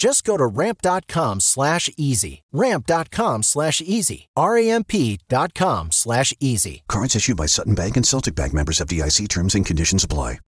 Just go to ramp.com slash easy. Ramp.com slash easy. R-A-M-P dot com slash easy. Cards issued by Sutton Bank and Celtic Bank members FDIC terms and conditions apply.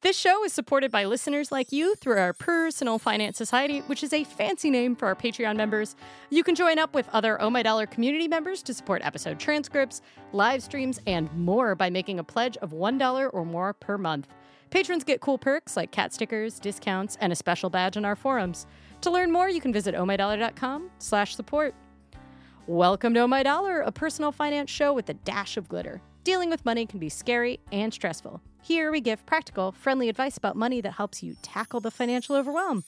This show is supported by listeners like you through our Personal Finance Society, which is a fancy name for our Patreon members. You can join up with other Oh My Dollar community members to support episode transcripts, live streams, and more by making a pledge of $1 or more per month. Patrons get cool perks like cat stickers, discounts, and a special badge in our forums. To learn more, you can visit ohmydollar.com slash support. Welcome to Oh My Dollar, a personal finance show with a dash of glitter. Dealing with money can be scary and stressful. Here we give practical, friendly advice about money that helps you tackle the financial overwhelm.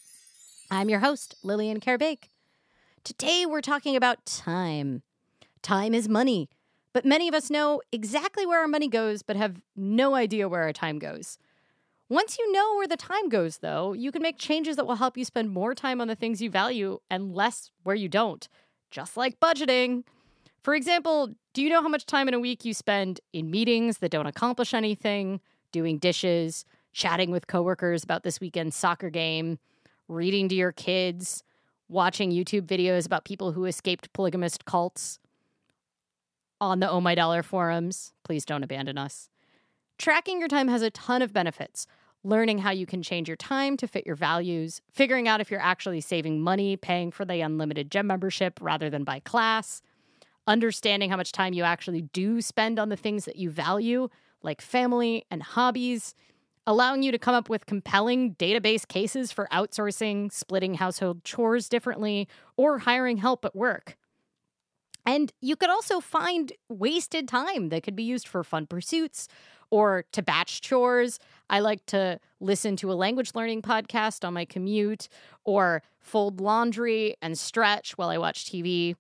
I'm your host, Lillian Karabaic. Today we're talking about time. Time is money, but many of us know exactly where our money goes, but have no idea where our time goes. Once you know where the time goes, though, you can make changes that will help you spend more time on the things you value and less where you don't, just like budgeting. For example, do you know how much time in a week you spend in meetings that don't accomplish anything, doing dishes, chatting with coworkers about this weekend's soccer game, reading to your kids, watching YouTube videos about people who escaped polygamist cults? On the Oh My Dollar forums, please don't abandon us. Tracking your time has a ton of benefits. Learning how you can change your time to fit your values, figuring out if you're actually saving money paying for the unlimited gym membership rather than by class, understanding how much time you actually do spend on the things that you value, like family and hobbies, allowing you to come up with compelling database cases for outsourcing, splitting household chores differently, or hiring help at work. And you could also find wasted time that could be used for fun pursuits or to batch chores. I like to listen to a language learning podcast on my commute or fold laundry and stretch while I watch TV.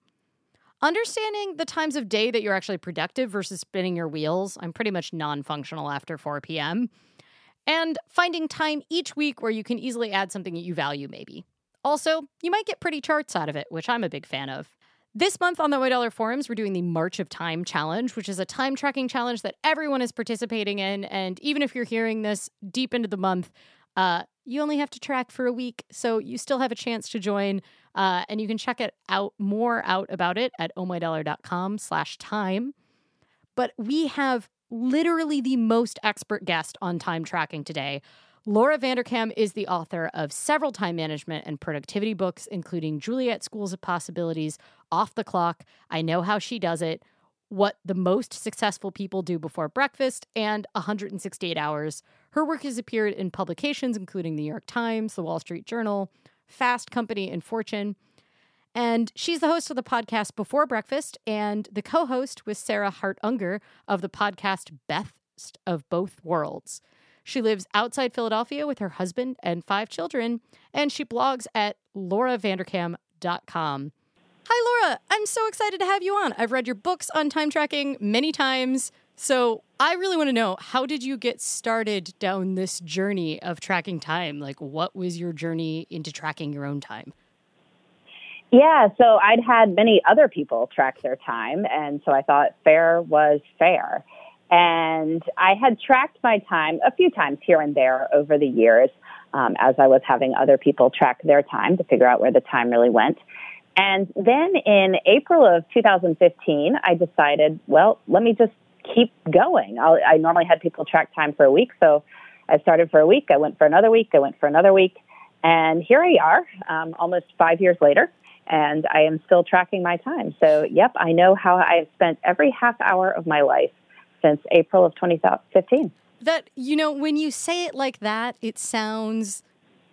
Understanding the times of day that you're actually productive versus spinning your wheels. I'm pretty much non functional after 4 p.m. And finding time each week where you can easily add something that you value, maybe. Also, you might get pretty charts out of it, which I'm a big fan of. This month on the White Dollar Forums, we're doing the March of Time Challenge, which is a time tracking challenge that everyone is participating in. And even if you're hearing this deep into the month, uh, you only have to track for a week, so you still have a chance to join. Uh, and you can check it out more out about it at ohmydollar.com slash time. But we have literally the most expert guest on time tracking today. Laura Vanderkam is the author of several time management and productivity books, including Juliet's School of Possibilities, Off the Clock, I Know How She Does It, What the Most Successful People Do Before Breakfast, and 168 Hours. Her work has appeared in publications including The New York Times, The Wall Street Journal, Fast Company, and Fortune. And she's the host of the podcast Before Breakfast and the co host with Sarah Hart Unger of the podcast Best of Both Worlds. She lives outside Philadelphia with her husband and five children, and she blogs at lauravanderkam.com. Hi, Laura. I'm so excited to have you on. I've read your books on time tracking many times. So I really want to know how did you get started down this journey of tracking time? Like, what was your journey into tracking your own time? Yeah, so I'd had many other people track their time, and so I thought fair was fair. And I had tracked my time a few times here and there over the years um, as I was having other people track their time to figure out where the time really went. And then in April of 2015, I decided, well, let me just keep going. I'll, I normally had people track time for a week, so I started for a week. I went for another week. I went for another week. And here we are, um, almost five years later, and I am still tracking my time. So, yep, I know how I've spent every half hour of my life since April of 2015. that you know when you say it like that, it sounds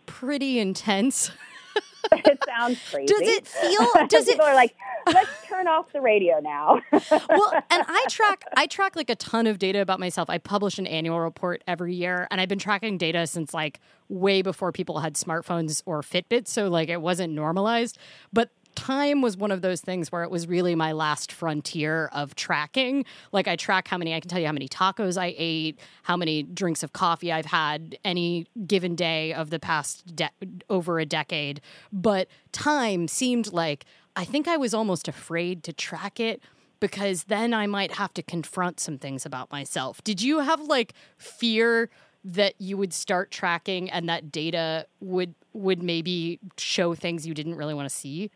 pretty intense. it sounds crazy. Does it feel? Does People it? are like, let's turn off the radio now. well, and I track I track like a ton of data about myself. I publish an annual report every year, and I've been tracking data since like way before people had smartphones or Fitbits, so like it wasn't normalized. But time was one of those things where it was really my last frontier of tracking. Like I track how many I can tell you how many tacos I ate, how many drinks of coffee I've had any given day of the past de- over a decade. But time seemed like I think I was almost afraid to track it because then I might have to confront some things about myself. Did you have like fear that you would start tracking and that data would would maybe show things you didn't really want to see?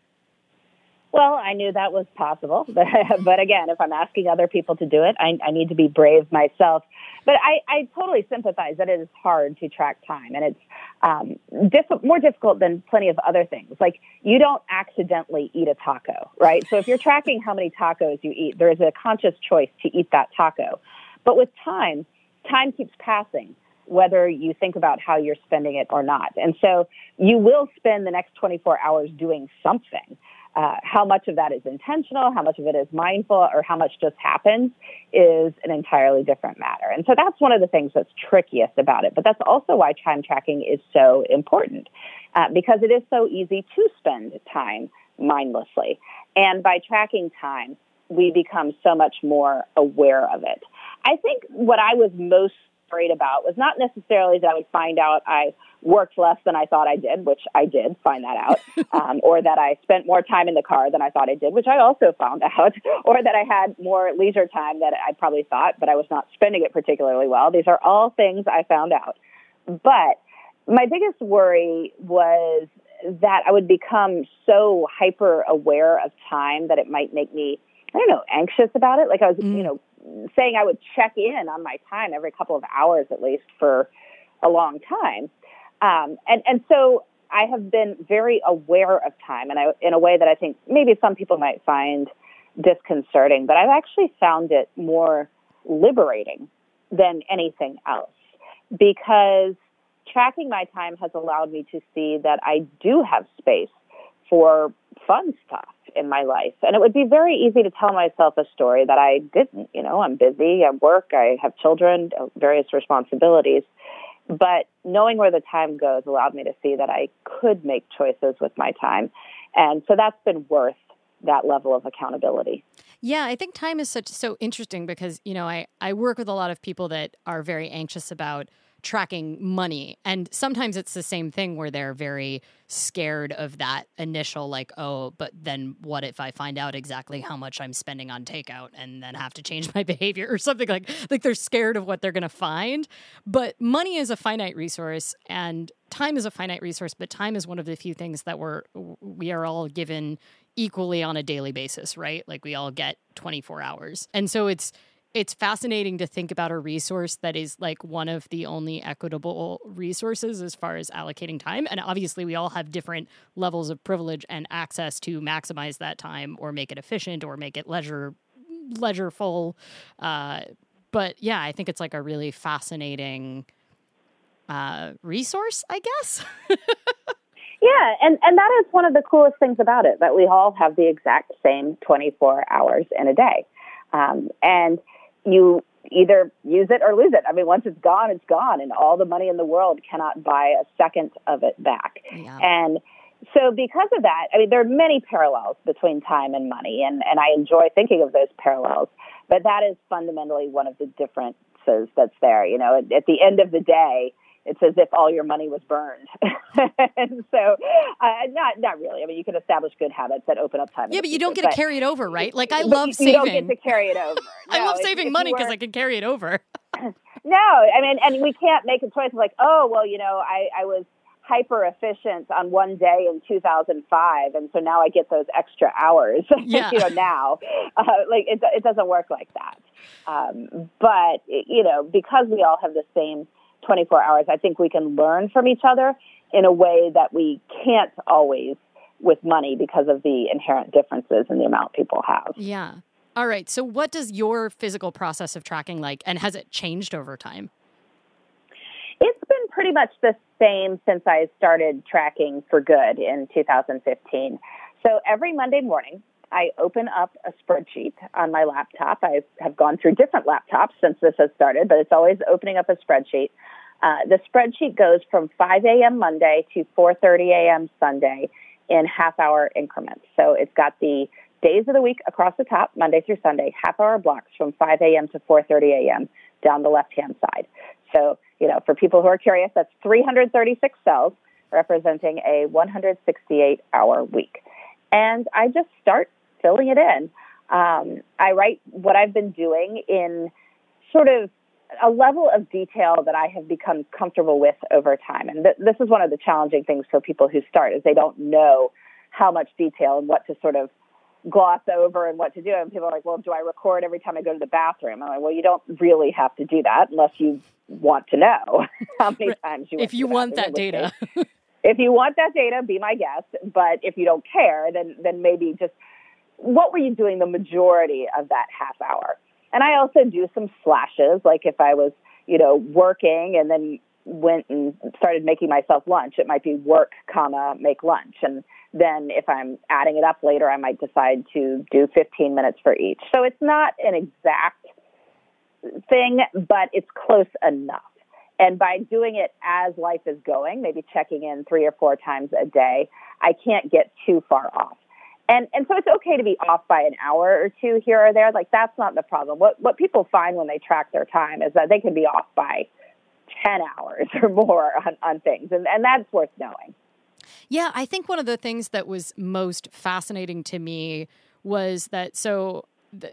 Well, I knew that was possible. but again, if I'm asking other people to do it, I, I need to be brave myself. But I, I totally sympathize that it is hard to track time and it's um, diff- more difficult than plenty of other things. Like you don't accidentally eat a taco, right? So if you're tracking how many tacos you eat, there is a conscious choice to eat that taco. But with time, time keeps passing whether you think about how you're spending it or not. And so you will spend the next 24 hours doing something. Uh, how much of that is intentional, how much of it is mindful, or how much just happens is an entirely different matter. And so that's one of the things that's trickiest about it. But that's also why time tracking is so important uh, because it is so easy to spend time mindlessly. And by tracking time, we become so much more aware of it. I think what I was most afraid about was not necessarily that I would find out I worked less than I thought I did, which I did find that out, um, or that I spent more time in the car than I thought I did, which I also found out, or that I had more leisure time than I probably thought, but I was not spending it particularly well. These are all things I found out. But my biggest worry was that I would become so hyper aware of time that it might make me, I don't know, anxious about it. Like I was, mm. you know, saying I would check in on my time every couple of hours at least for a long time. Um, and, and so I have been very aware of time and I, in a way that I think maybe some people might find disconcerting, but I've actually found it more liberating than anything else because tracking my time has allowed me to see that I do have space for fun stuff in my life. And it would be very easy to tell myself a story that I didn't. You know, I'm busy, I work, I have children, uh, various responsibilities. But knowing where the time goes allowed me to see that I could make choices with my time. And so that's been worth that level of accountability. Yeah, I think time is such so interesting because, you know, I, I work with a lot of people that are very anxious about tracking money. And sometimes it's the same thing where they're very scared of that initial, like, oh, but then what if I find out exactly how much I'm spending on takeout and then have to change my behavior or something like like they're scared of what they're gonna find. But money is a finite resource and time is a finite resource, but time is one of the few things that we're we are all given equally on a daily basis, right? Like we all get 24 hours. And so it's it's fascinating to think about a resource that is like one of the only equitable resources as far as allocating time. And obviously, we all have different levels of privilege and access to maximize that time or make it efficient or make it leisure leisureful. Uh, but yeah, I think it's like a really fascinating uh, resource, I guess. yeah, and, and that is one of the coolest things about it that we all have the exact same 24 hours in a day. Um, and you either use it or lose it. I mean, once it's gone, it's gone, and all the money in the world cannot buy a second of it back. Yeah. And so, because of that, I mean, there are many parallels between time and money, and, and I enjoy thinking of those parallels. But that is fundamentally one of the differences that's there. You know, at, at the end of the day, it's as if all your money was burned. and so, uh, not not really. I mean, you can establish good habits that open up time. Yeah, but you don't get but, to carry it over, right? Like I love you, saving. You don't get to carry it over. No, I love saving if, money because I can carry it over. no, I mean, and we can't make a choice of like, oh, well, you know, I, I was hyper efficient on one day in 2005 and so now i get those extra hours yeah. you know now uh, like it, it doesn't work like that um, but you know because we all have the same 24 hours, I think we can learn from each other in a way that we can't always with money because of the inherent differences in the amount people have. Yeah. All right. So, what does your physical process of tracking like, and has it changed over time? It's been pretty much the same since I started tracking for good in 2015. So every Monday morning, I open up a spreadsheet on my laptop. I have gone through different laptops since this has started, but it's always opening up a spreadsheet. Uh, the spreadsheet goes from 5 a.m. Monday to 4:30 a.m. Sunday in half-hour increments. So it's got the days of the week across the top, Monday through Sunday, half-hour blocks from 5 a.m. to 4:30 a.m. down the left-hand side. So you know, for people who are curious, that's 336 cells representing a 168-hour week. And I just start filling it in. Um, I write what I've been doing in sort of a level of detail that I have become comfortable with over time. And th- this is one of the challenging things for people who start is they don't know how much detail and what to sort of gloss over and what to do. And people are like, well, do I record every time I go to the bathroom? I'm like, well, you don't really have to do that unless you want to know how many times you If you want that data. if you want that data, be my guest. But if you don't care, then then maybe just what were you doing the majority of that half hour? And I also do some slashes, like if I was, you know, working and then went and started making myself lunch, it might be work, comma, make lunch. And then if I'm adding it up later, I might decide to do 15 minutes for each. So it's not an exact thing, but it's close enough. And by doing it as life is going, maybe checking in three or four times a day, I can't get too far off. And and so it's okay to be off by an hour or two here or there. Like that's not the problem. What what people find when they track their time is that they can be off by ten hours or more on, on things. And and that's worth knowing. Yeah, I think one of the things that was most fascinating to me was that so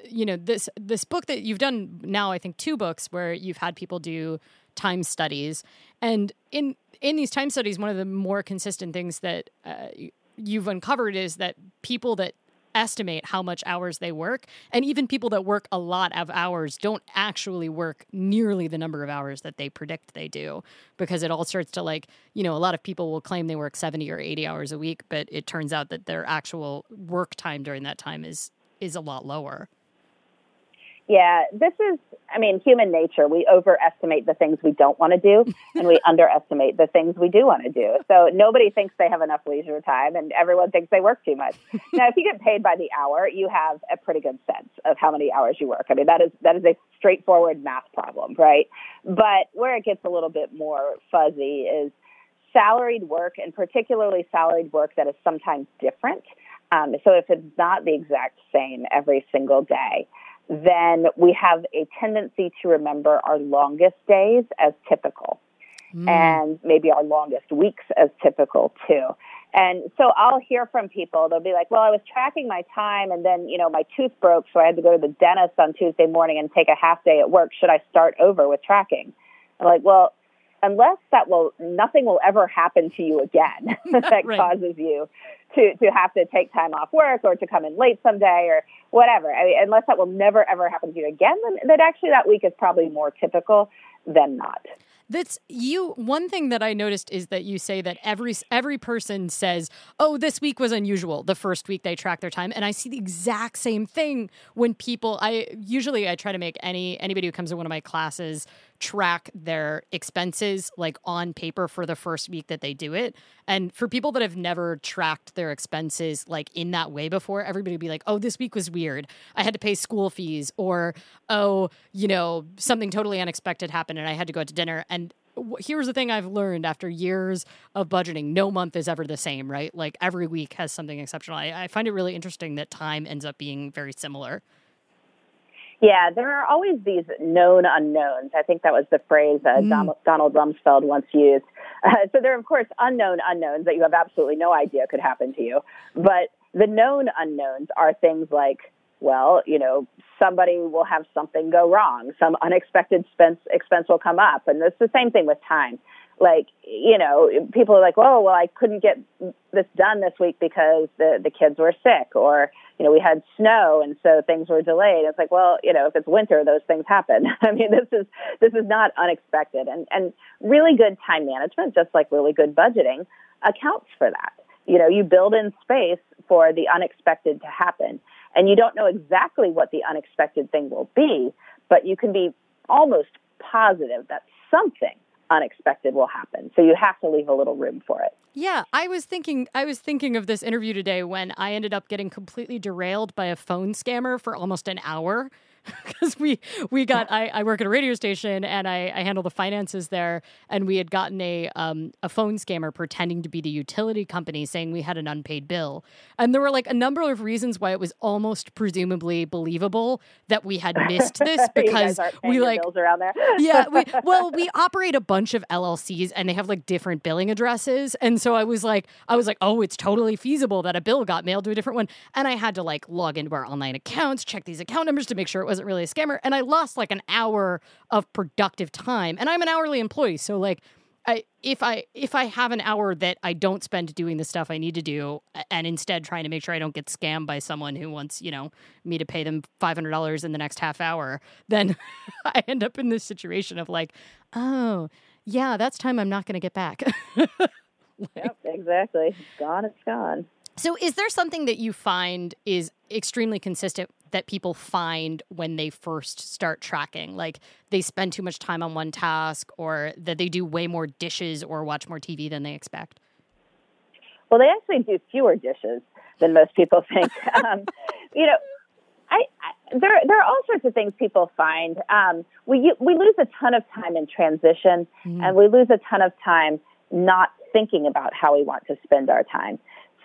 you know this this book that you've done now I think two books where you've had people do time studies and in in these time studies one of the more consistent things that uh, you've uncovered is that people that estimate how much hours they work and even people that work a lot of hours don't actually work nearly the number of hours that they predict they do because it all starts to like you know a lot of people will claim they work 70 or 80 hours a week but it turns out that their actual work time during that time is is a lot lower yeah, this is, I mean, human nature. We overestimate the things we don't want to do and we underestimate the things we do want to do. So nobody thinks they have enough leisure time and everyone thinks they work too much. now, if you get paid by the hour, you have a pretty good sense of how many hours you work. I mean, that is, that is a straightforward math problem, right? But where it gets a little bit more fuzzy is salaried work and particularly salaried work that is sometimes different. Um, so if it's not the exact same every single day, then we have a tendency to remember our longest days as typical mm. and maybe our longest weeks as typical too. And so I'll hear from people, they'll be like, well, I was tracking my time and then, you know, my tooth broke, so I had to go to the dentist on Tuesday morning and take a half day at work. Should I start over with tracking? I'm like, well, unless that will, nothing will ever happen to you again that right. causes you to, to have to take time off work or to come in late someday or whatever. I mean, unless that will never ever happen to you again, then, then actually that week is probably more typical than not. That's you. One thing that I noticed is that you say that every every person says, "Oh, this week was unusual." The first week they track their time, and I see the exact same thing when people. I usually I try to make any anybody who comes to one of my classes track their expenses like on paper for the first week that they do it. And for people that have never tracked their expenses like in that way before, everybody would be like, "Oh, this week was weird. I had to pay school fees," or "Oh, you know, something totally unexpected happened and I had to go out to dinner." And here's the thing I've learned after years of budgeting no month is ever the same, right? Like every week has something exceptional. I, I, find it really interesting that time ends up being very similar. Yeah, there are always these known unknowns. I think that was the phrase uh, mm. Donald Rumsfeld once used. Uh, so there are, of course, unknown unknowns that you have absolutely no idea could happen to you. But the known unknowns are things like, well, you know, somebody will have something go wrong, some unexpected expense, expense will come up. And it's the same thing with time. Like you know people are like oh well i couldn't get this done this week because the the kids were sick or you know we had snow and so things were delayed. It's like well you know if it's winter those things happen. I mean this is this is not unexpected. And and really good time management just like really good budgeting accounts for that. You know you build in space for the unexpected to happen and you don't know exactly what the unexpected thing will be but you can be almost positive that something unexpected will happen. So you have to leave a little room for it. Yeah, I was thinking I was thinking of this interview today when I ended up getting completely derailed by a phone scammer for almost an hour because we we got I, I, work at a radio station and I, I handle the finances there. And we had gotten a um, a phone scammer pretending to be the utility company saying we had an unpaid bill. And there were like a number of reasons why it was almost presumably believable that we had missed this because we like around there. Yeah we, well we operate a bunch of LLCs and they have like different billing addresses. And so I was like I was like oh it's totally feasible that a bill got mailed to a different one. And I had to like log into our online accounts check these account numbers to make sure it was wasn't really a scammer. And I lost like an hour of productive time. And I'm an hourly employee. So like I, if I if I have an hour that I don't spend doing the stuff I need to do, and instead trying to make sure I don't get scammed by someone who wants you know me to pay them five hundred dollars in the next half hour, then I end up in this situation of like, oh yeah, that's time I'm not going to get back. like, yep, exactly. Gone. It's gone. So, is there something that you find is extremely consistent that people find when they first start tracking? Like they spend too much time on one task, or that they do way more dishes or watch more TV than they expect? Well, they actually do fewer dishes than most people think. um, you know, I, I, there there are all sorts of things people find. Um, we we lose a ton of time in transition, mm. and we lose a ton of time not thinking about how we want to spend our time.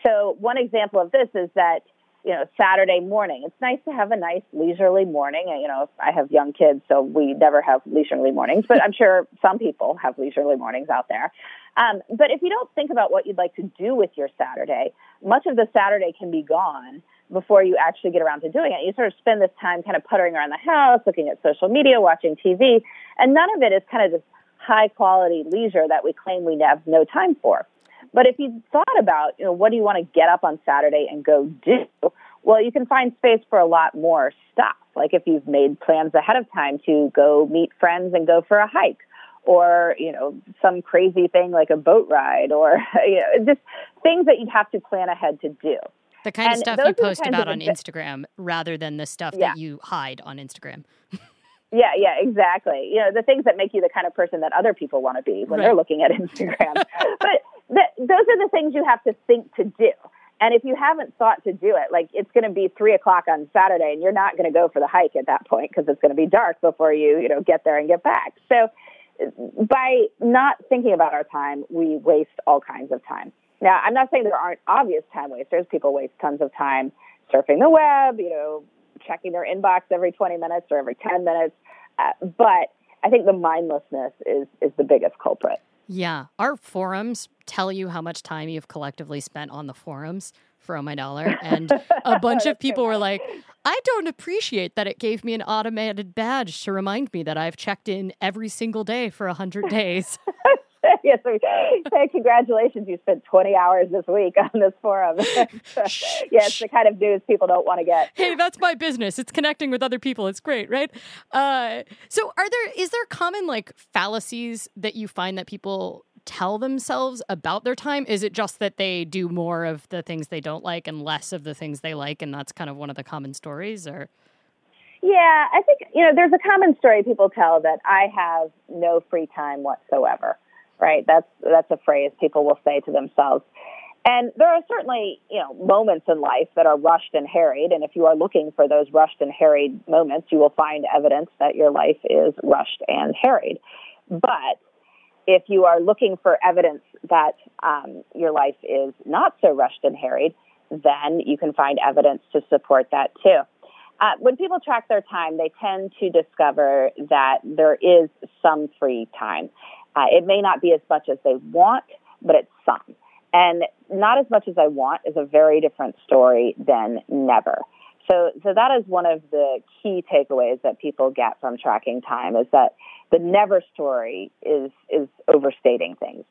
So one example of this is that you know Saturday morning. It's nice to have a nice leisurely morning. You know, I have young kids, so we never have leisurely mornings, but I'm sure some people have leisurely mornings out there. Um, but if you don't think about what you'd like to do with your Saturday, much of the Saturday can be gone before you actually get around to doing it. You sort of spend this time kind of puttering around the house, looking at social media, watching TV, and none of it is kind of this high quality leisure that we claim we have no time for. But if you thought about, you know, what do you want to get up on Saturday and go do? Well, you can find space for a lot more stuff. Like if you've made plans ahead of time to go meet friends and go for a hike or, you know, some crazy thing like a boat ride or, you know, just things that you'd have to plan ahead to do. The kind and of stuff you post about on Instagram rather than the stuff yeah. that you hide on Instagram. Yeah, yeah, exactly. You know, the things that make you the kind of person that other people want to be when right. they're looking at Instagram. but those are the things you have to think to do. And if you haven't thought to do it, like it's going to be three o'clock on Saturday, and you're not going to go for the hike at that point because it's going to be dark before you, you know, get there and get back. So, by not thinking about our time, we waste all kinds of time. Now, I'm not saying there aren't obvious time wasters. People waste tons of time surfing the web, you know, checking their inbox every 20 minutes or every 10 minutes. Uh, but I think the mindlessness is is the biggest culprit. Yeah, our forums tell you how much time you've collectively spent on the forums for Oh My Dollar, and a bunch of people were like, "I don't appreciate that it gave me an automated badge to remind me that I've checked in every single day for a hundred days." yes, we, say congratulations. You spent 20 hours this week on this forum. yeah, it's the kind of news people don't want to get. Hey, that's my business. It's connecting with other people. It's great, right? Uh, so, are there is there common like fallacies that you find that people tell themselves about their time? Is it just that they do more of the things they don't like and less of the things they like, and that's kind of one of the common stories, or? Yeah, I think you know there's a common story people tell that I have no free time whatsoever right? That's that's a phrase people will say to themselves. And there are certainly, you know, moments in life that are rushed and harried. And if you are looking for those rushed and harried moments, you will find evidence that your life is rushed and harried. But if you are looking for evidence that um, your life is not so rushed and harried, then you can find evidence to support that too. Uh, when people track their time, they tend to discover that there is some free time. Uh, it may not be as much as they want, but it's some. And not as much as I want is a very different story than never. So, so that is one of the key takeaways that people get from tracking time is that the never story is, is overstating things.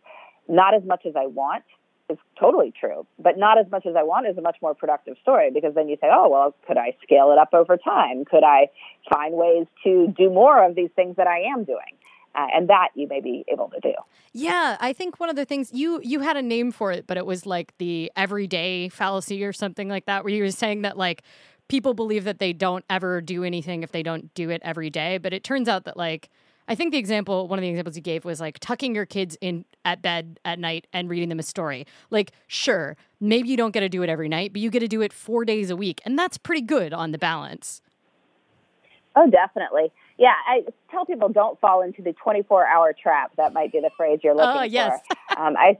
Not as much as I want is totally true, but not as much as I want is a much more productive story because then you say, oh, well, could I scale it up over time? Could I find ways to do more of these things that I am doing? Uh, and that you may be able to do. Yeah, I think one of the things you you had a name for it, but it was like the everyday fallacy or something like that, where you were saying that like people believe that they don't ever do anything if they don't do it every day, but it turns out that like I think the example, one of the examples you gave was like tucking your kids in at bed at night and reading them a story. Like, sure, maybe you don't get to do it every night, but you get to do it four days a week. And that's pretty good on the balance. Oh, definitely. Yeah, I tell people don't fall into the 24 hour trap. That might be the phrase you're looking oh, yes. for. um, I,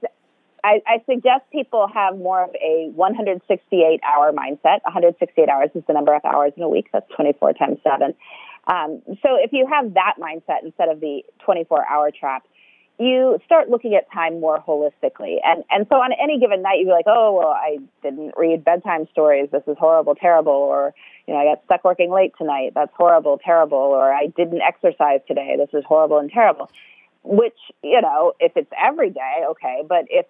I, I suggest people have more of a 168 hour mindset. 168 hours is the number of hours in a week. That's 24 times 7. Um, so if you have that mindset instead of the 24 hour trap, you start looking at time more holistically. And, and so on any given night, you'd be like, oh, well, I didn't read bedtime stories. This is horrible, terrible. Or, you know, I got stuck working late tonight. That's horrible, terrible. Or I didn't exercise today. This is horrible and terrible. Which, you know, if it's every day, okay. But if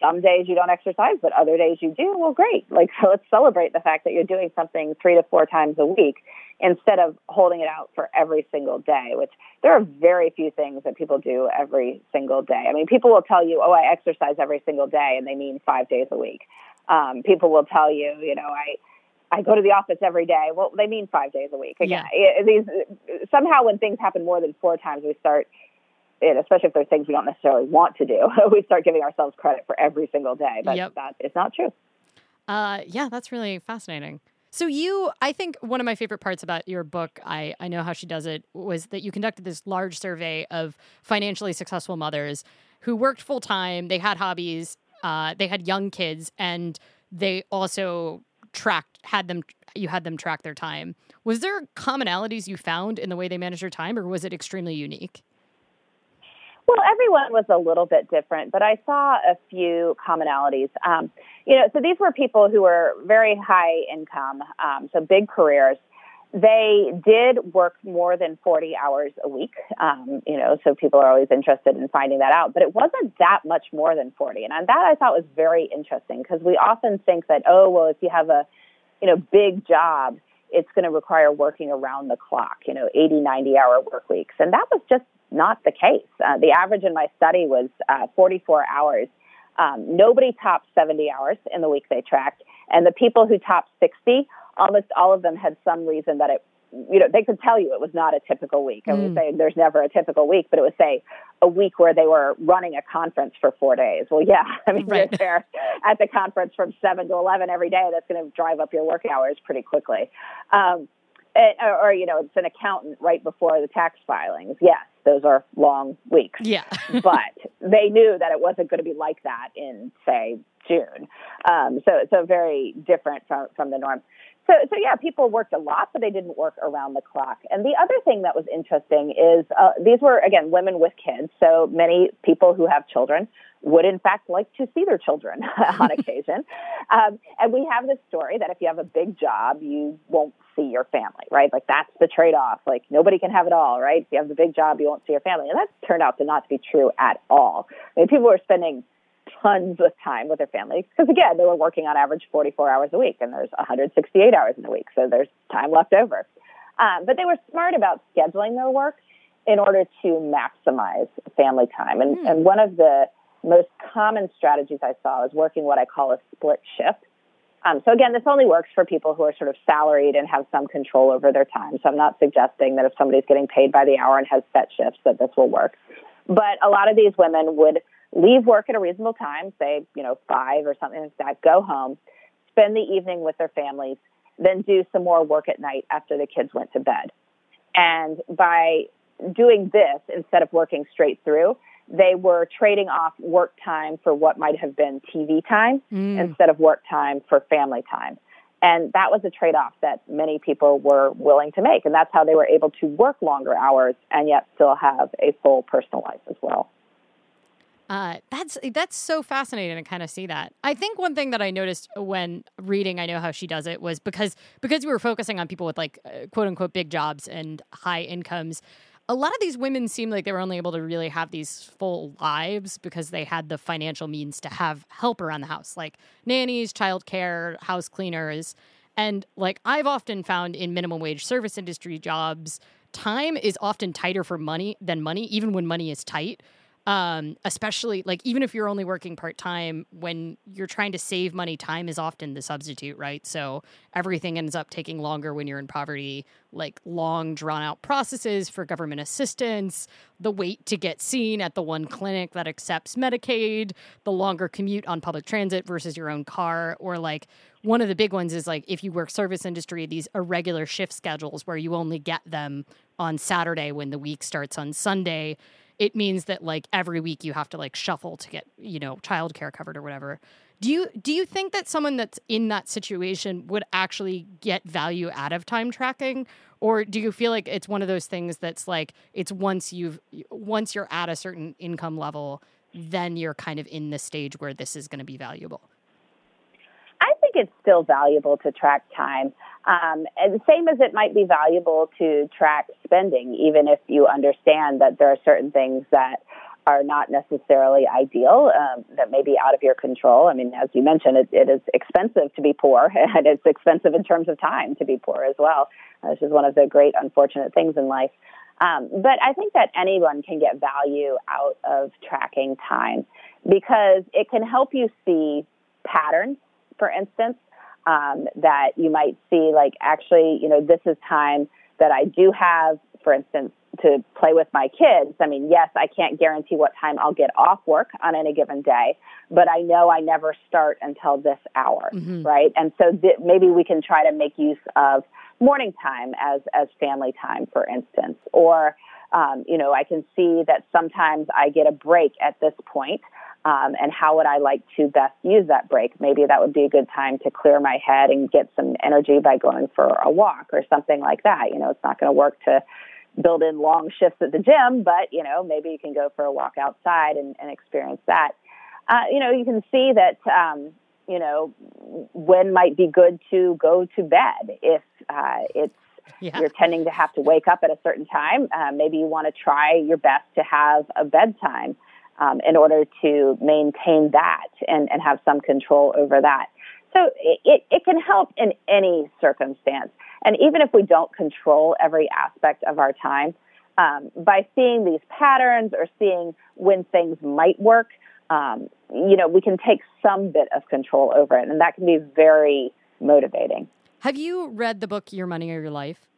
some days you don't exercise, but other days you do, well, great. Like, so let's celebrate the fact that you're doing something three to four times a week instead of holding it out for every single day, which there are very few things that people do every single day. I mean, people will tell you, oh, I exercise every single day, and they mean five days a week. Um, people will tell you, you know, I, I go to the office every day. Well, they mean five days a week. Again, yeah. these somehow when things happen more than four times, we start it, especially if there's things we don't necessarily want to do, we start giving ourselves credit for every single day. But yep. that is not true. Uh, yeah, that's really fascinating. So you, I think one of my favorite parts about your book, I, I know how she does it, was that you conducted this large survey of financially successful mothers who worked full time, they had hobbies, uh, they had young kids, and they also tracked had them you had them track their time. Was there commonalities you found in the way they managed their time, or was it extremely unique? Well, everyone was a little bit different, but I saw a few commonalities. Um, you know, so these were people who were very high income, um, so big careers. They did work more than 40 hours a week, um, you know, so people are always interested in finding that out, but it wasn't that much more than 40. And that I thought was very interesting because we often think that, oh, well, if you have a, you know, big job, it's going to require working around the clock, you know, 80, 90 hour work weeks. And that was just not the case. Uh, the average in my study was uh, 44 hours. Um, nobody topped 70 hours in the week they tracked, and the people who topped 60, almost all of them had some reason that it, you know, they could tell you it was not a typical week. I would mm. say there's never a typical week, but it would say a week where they were running a conference for four days. Well, yeah, I mean, right. you're there at the conference from 7 to 11 every day. That's going to drive up your work hours pretty quickly. Um, or, or, you know, it's an accountant right before the tax filings. Yes, those are long weeks. Yeah. but they knew that it wasn't going to be like that in, say, June. Um, so, so very different from, from the norm. So, so yeah, people worked a lot, but they didn't work around the clock. And the other thing that was interesting is uh, these were again women with kids. So many people who have children would in fact like to see their children on occasion. Um, and we have this story that if you have a big job, you won't see your family, right? Like that's the trade off. Like nobody can have it all, right? If you have the big job, you won't see your family. And that turned out to not to be true at all. I mean, people were spending tons of time with their families because again, they were working on average 44 hours a week and there's 168 hours in a week. So there's time left over. Um, but they were smart about scheduling their work in order to maximize family time. And, mm. and one of the most common strategies I saw is working what I call a split shift. Um, so again, this only works for people who are sort of salaried and have some control over their time. So I'm not suggesting that if somebody's getting paid by the hour and has set shifts that this will work. But a lot of these women would leave work at a reasonable time, say, you know, five or something like that, go home, spend the evening with their families, then do some more work at night after the kids went to bed. And by doing this instead of working straight through, they were trading off work time for what might have been TV time mm. instead of work time for family time. And that was a trade off that many people were willing to make. And that's how they were able to work longer hours and yet still have a full personal life as well. Uh, that's that's so fascinating to kind of see that. I think one thing that I noticed when reading, I know how she does it, was because because we were focusing on people with like uh, quote unquote big jobs and high incomes a lot of these women seem like they were only able to really have these full lives because they had the financial means to have help around the house, like nannies, childcare, house cleaners. And like I've often found in minimum wage service industry jobs, time is often tighter for money than money, even when money is tight. Um, especially like even if you're only working part time, when you're trying to save money, time is often the substitute, right? So everything ends up taking longer when you're in poverty, like long drawn out processes for government assistance, the wait to get seen at the one clinic that accepts Medicaid, the longer commute on public transit versus your own car, or like one of the big ones is like if you work service industry, these irregular shift schedules where you only get them on Saturday when the week starts on Sunday it means that like every week you have to like shuffle to get you know childcare covered or whatever. Do you do you think that someone that's in that situation would actually get value out of time tracking? Or do you feel like it's one of those things that's like it's once you've once you're at a certain income level then you're kind of in the stage where this is going to be valuable? I think it's still valuable to track time. Um, and the same as it might be valuable to track spending, even if you understand that there are certain things that are not necessarily ideal, um, that may be out of your control. I mean, as you mentioned, it, it is expensive to be poor, and it's expensive in terms of time to be poor as well. Uh, this is one of the great unfortunate things in life. Um, but I think that anyone can get value out of tracking time because it can help you see patterns for instance, um, that you might see like actually, you know, this is time that I do have, for instance, to play with my kids. I mean, yes, I can't guarantee what time I'll get off work on any given day, but I know I never start until this hour, mm-hmm. right? And so th- maybe we can try to make use of morning time as as family time, for instance, or um, you know, I can see that sometimes I get a break at this point um, and how would I like to best use that break? Maybe that would be a good time to clear my head and get some energy by going for a walk or something like that. You know, it's not going to work to build in long shifts at the gym, but you know, maybe you can go for a walk outside and, and experience that. Uh, you know, you can see that um, you know when might be good to go to bed if uh, it's yeah. you're tending to have to wake up at a certain time. Uh, maybe you want to try your best to have a bedtime um, in order to maintain that and, and have some control over that. So it, it can help in any circumstance. And even if we don't control every aspect of our time, um, by seeing these patterns or seeing when things might work, um, you know, we can take some bit of control over it. And that can be very motivating. Have you read the book Your Money or Your Life?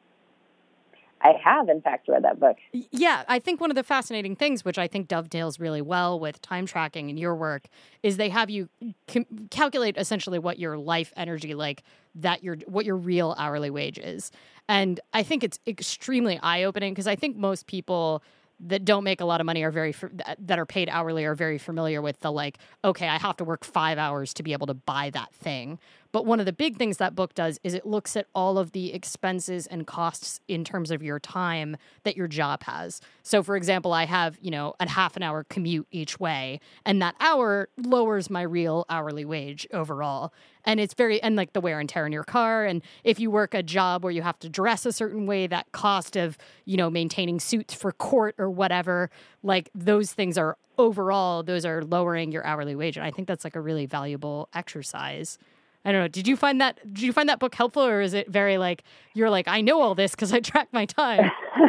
I have, in fact, read that book. Yeah, I think one of the fascinating things, which I think dovetails really well with time tracking in your work, is they have you com- calculate essentially what your life energy, like that your what your real hourly wage is, and I think it's extremely eye opening because I think most people that don't make a lot of money are very that are paid hourly are very familiar with the like okay i have to work 5 hours to be able to buy that thing but one of the big things that book does is it looks at all of the expenses and costs in terms of your time that your job has. So, for example, I have, you know, a half an hour commute each way, and that hour lowers my real hourly wage overall. And it's very, and like the wear and tear in your car. And if you work a job where you have to dress a certain way, that cost of, you know, maintaining suits for court or whatever, like those things are overall, those are lowering your hourly wage. And I think that's like a really valuable exercise. I don't know. Did you find that? Did you find that book helpful, or is it very like you're like I know all this because I track my time?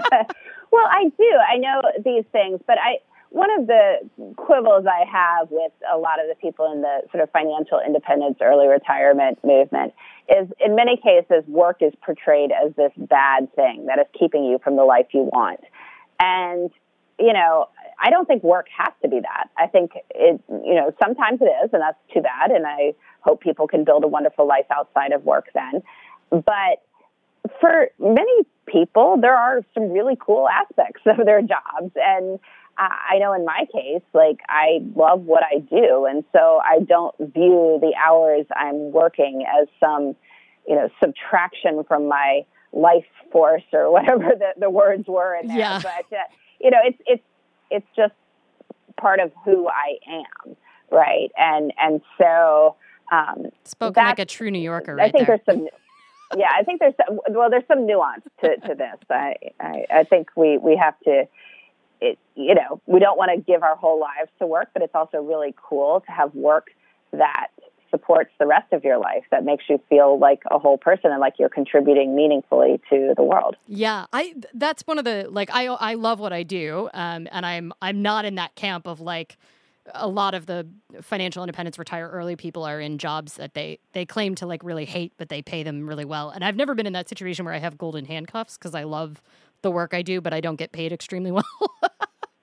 well, I do. I know these things, but I one of the quibbles I have with a lot of the people in the sort of financial independence, early retirement movement is in many cases work is portrayed as this bad thing that is keeping you from the life you want. And, you know, I don't think work has to be that. I think it, you know, sometimes it is, and that's too bad. And I hope people can build a wonderful life outside of work then. But for many people, there are some really cool aspects of their jobs. And I know in my case, like I love what I do. And so I don't view the hours I'm working as some, you know, subtraction from my life force or whatever the, the words were in there. Yeah. But, uh, you know, it's, it's, it's just part of who I am. Right. And, and so, um, Spoken like a true New Yorker, right I think there. there's some. Yeah, I think there's some, well, there's some nuance to, to this. I, I, I think we we have to. It, you know, we don't want to give our whole lives to work, but it's also really cool to have work that supports the rest of your life that makes you feel like a whole person and like you're contributing meaningfully to the world. Yeah, I that's one of the like I I love what I do, um, and I'm I'm not in that camp of like a lot of the financial independence retire early people are in jobs that they they claim to like really hate but they pay them really well and i've never been in that situation where i have golden handcuffs because i love the work i do but i don't get paid extremely well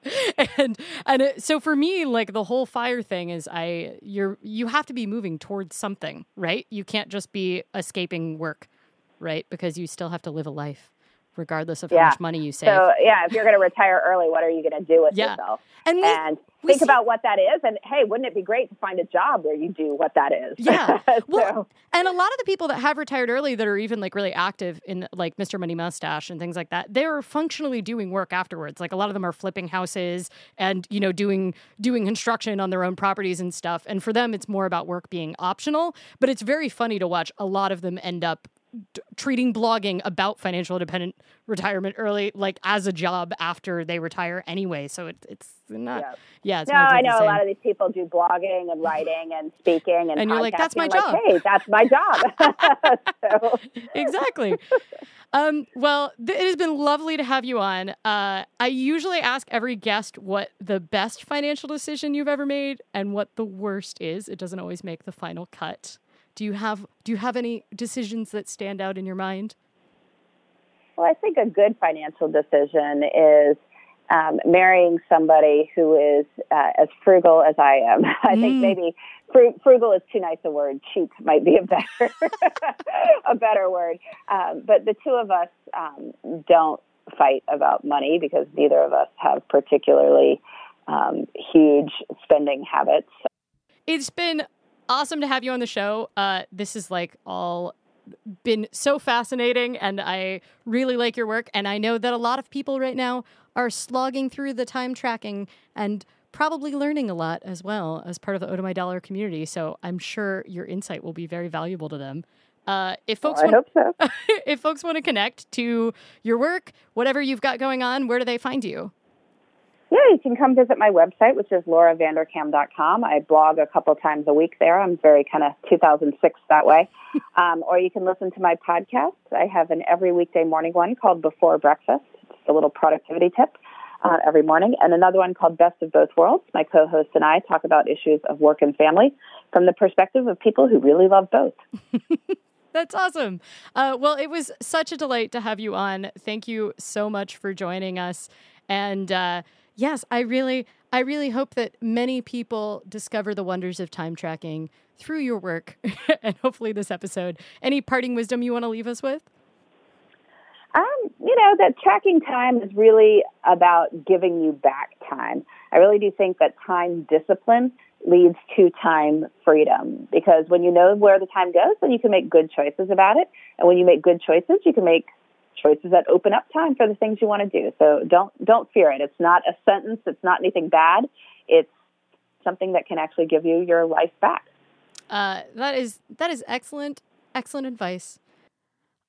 and and it, so for me like the whole fire thing is i you're you have to be moving towards something right? You can't just be escaping work right? Because you still have to live a life regardless of yeah. how much money you save. So yeah, if you're going to retire early, what are you going to do with yeah. yourself? And, we, and we think see, about what that is. And hey, wouldn't it be great to find a job where you do what that is? Yeah. so. Well, and a lot of the people that have retired early that are even like really active in like Mr. Money Mustache and things like that, they're functionally doing work afterwards. Like a lot of them are flipping houses and you know doing doing construction on their own properties and stuff. And for them, it's more about work being optional. But it's very funny to watch. A lot of them end up d- treating blogging about financial independent retirement early like as a job after they retire anyway so it, it's not yeah, yeah it's no i know a lot of these people do blogging and writing and speaking and, and you're like that's my job like, hey that's my job exactly um, well, th- it has been lovely to have you on. Uh, I usually ask every guest what the best financial decision you've ever made and what the worst is. It doesn't always make the final cut. Do you have do you have any decisions that stand out in your mind? Well, I think a good financial decision is um, marrying somebody who is uh, as frugal as I am. I mm. think maybe fr- frugal is too nice a word. Cheap might be a better a better word. Um, but the two of us um, don't fight about money because neither of us have particularly um, huge spending habits. It's been awesome to have you on the show. Uh, this is like all been so fascinating and I really like your work. And I know that a lot of people right now are slogging through the time tracking and probably learning a lot as well as part of the Oda My Dollar community. So I'm sure your insight will be very valuable to them. Uh, if folks well, want, so. if folks want to connect to your work, whatever you've got going on, where do they find you? Yeah, you can come visit my website, which is lauravanderkam.com. I blog a couple times a week there. I'm very kind of 2006 that way. um, or you can listen to my podcast. I have an every weekday morning one called Before Breakfast. It's a little productivity tip uh, every morning. And another one called Best of Both Worlds. My co host and I talk about issues of work and family from the perspective of people who really love both. That's awesome. Uh, well, it was such a delight to have you on. Thank you so much for joining us. And, uh, yes, I really, I really hope that many people discover the wonders of time tracking through your work and hopefully this episode. Any parting wisdom you want to leave us with? Um, you know, that tracking time is really about giving you back time. I really do think that time discipline leads to time freedom because when you know where the time goes, then you can make good choices about it. And when you make good choices, you can make choices that open up time for the things you want to do. So don't don't fear it. It's not a sentence. It's not anything bad. It's something that can actually give you your life back. Uh, that is that is excellent excellent advice.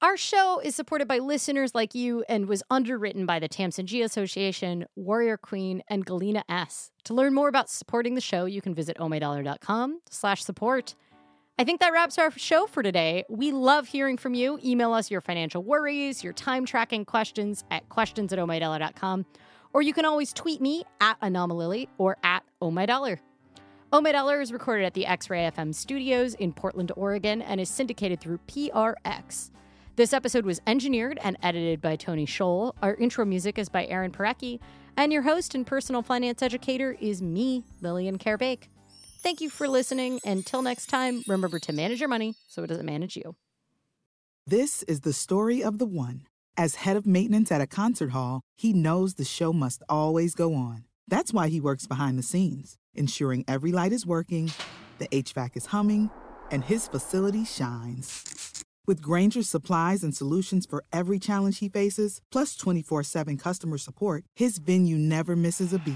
Our show is supported by listeners like you and was underwritten by the Tamsin G Association, Warrior Queen, and Galena S. To learn more about supporting the show, you can visit ohmydollar.com slash support. I think that wraps our show for today. We love hearing from you. Email us your financial worries, your time tracking questions at questions at ohmydollar.com. Or you can always tweet me at Anomalily or at Oh My Dollar. Oh My Dollar is recorded at the X Ray FM studios in Portland, Oregon, and is syndicated through PRX. This episode was engineered and edited by Tony Scholl. Our intro music is by Aaron Parecki. And your host and personal finance educator is me, Lillian Karabaic. Thank you for listening. Until next time, remember to manage your money so it doesn't manage you. This is the story of the one. As head of maintenance at a concert hall, he knows the show must always go on. That's why he works behind the scenes, ensuring every light is working, the HVAC is humming, and his facility shines. With Grainger's supplies and solutions for every challenge he faces, plus 24 7 customer support, his venue never misses a beat.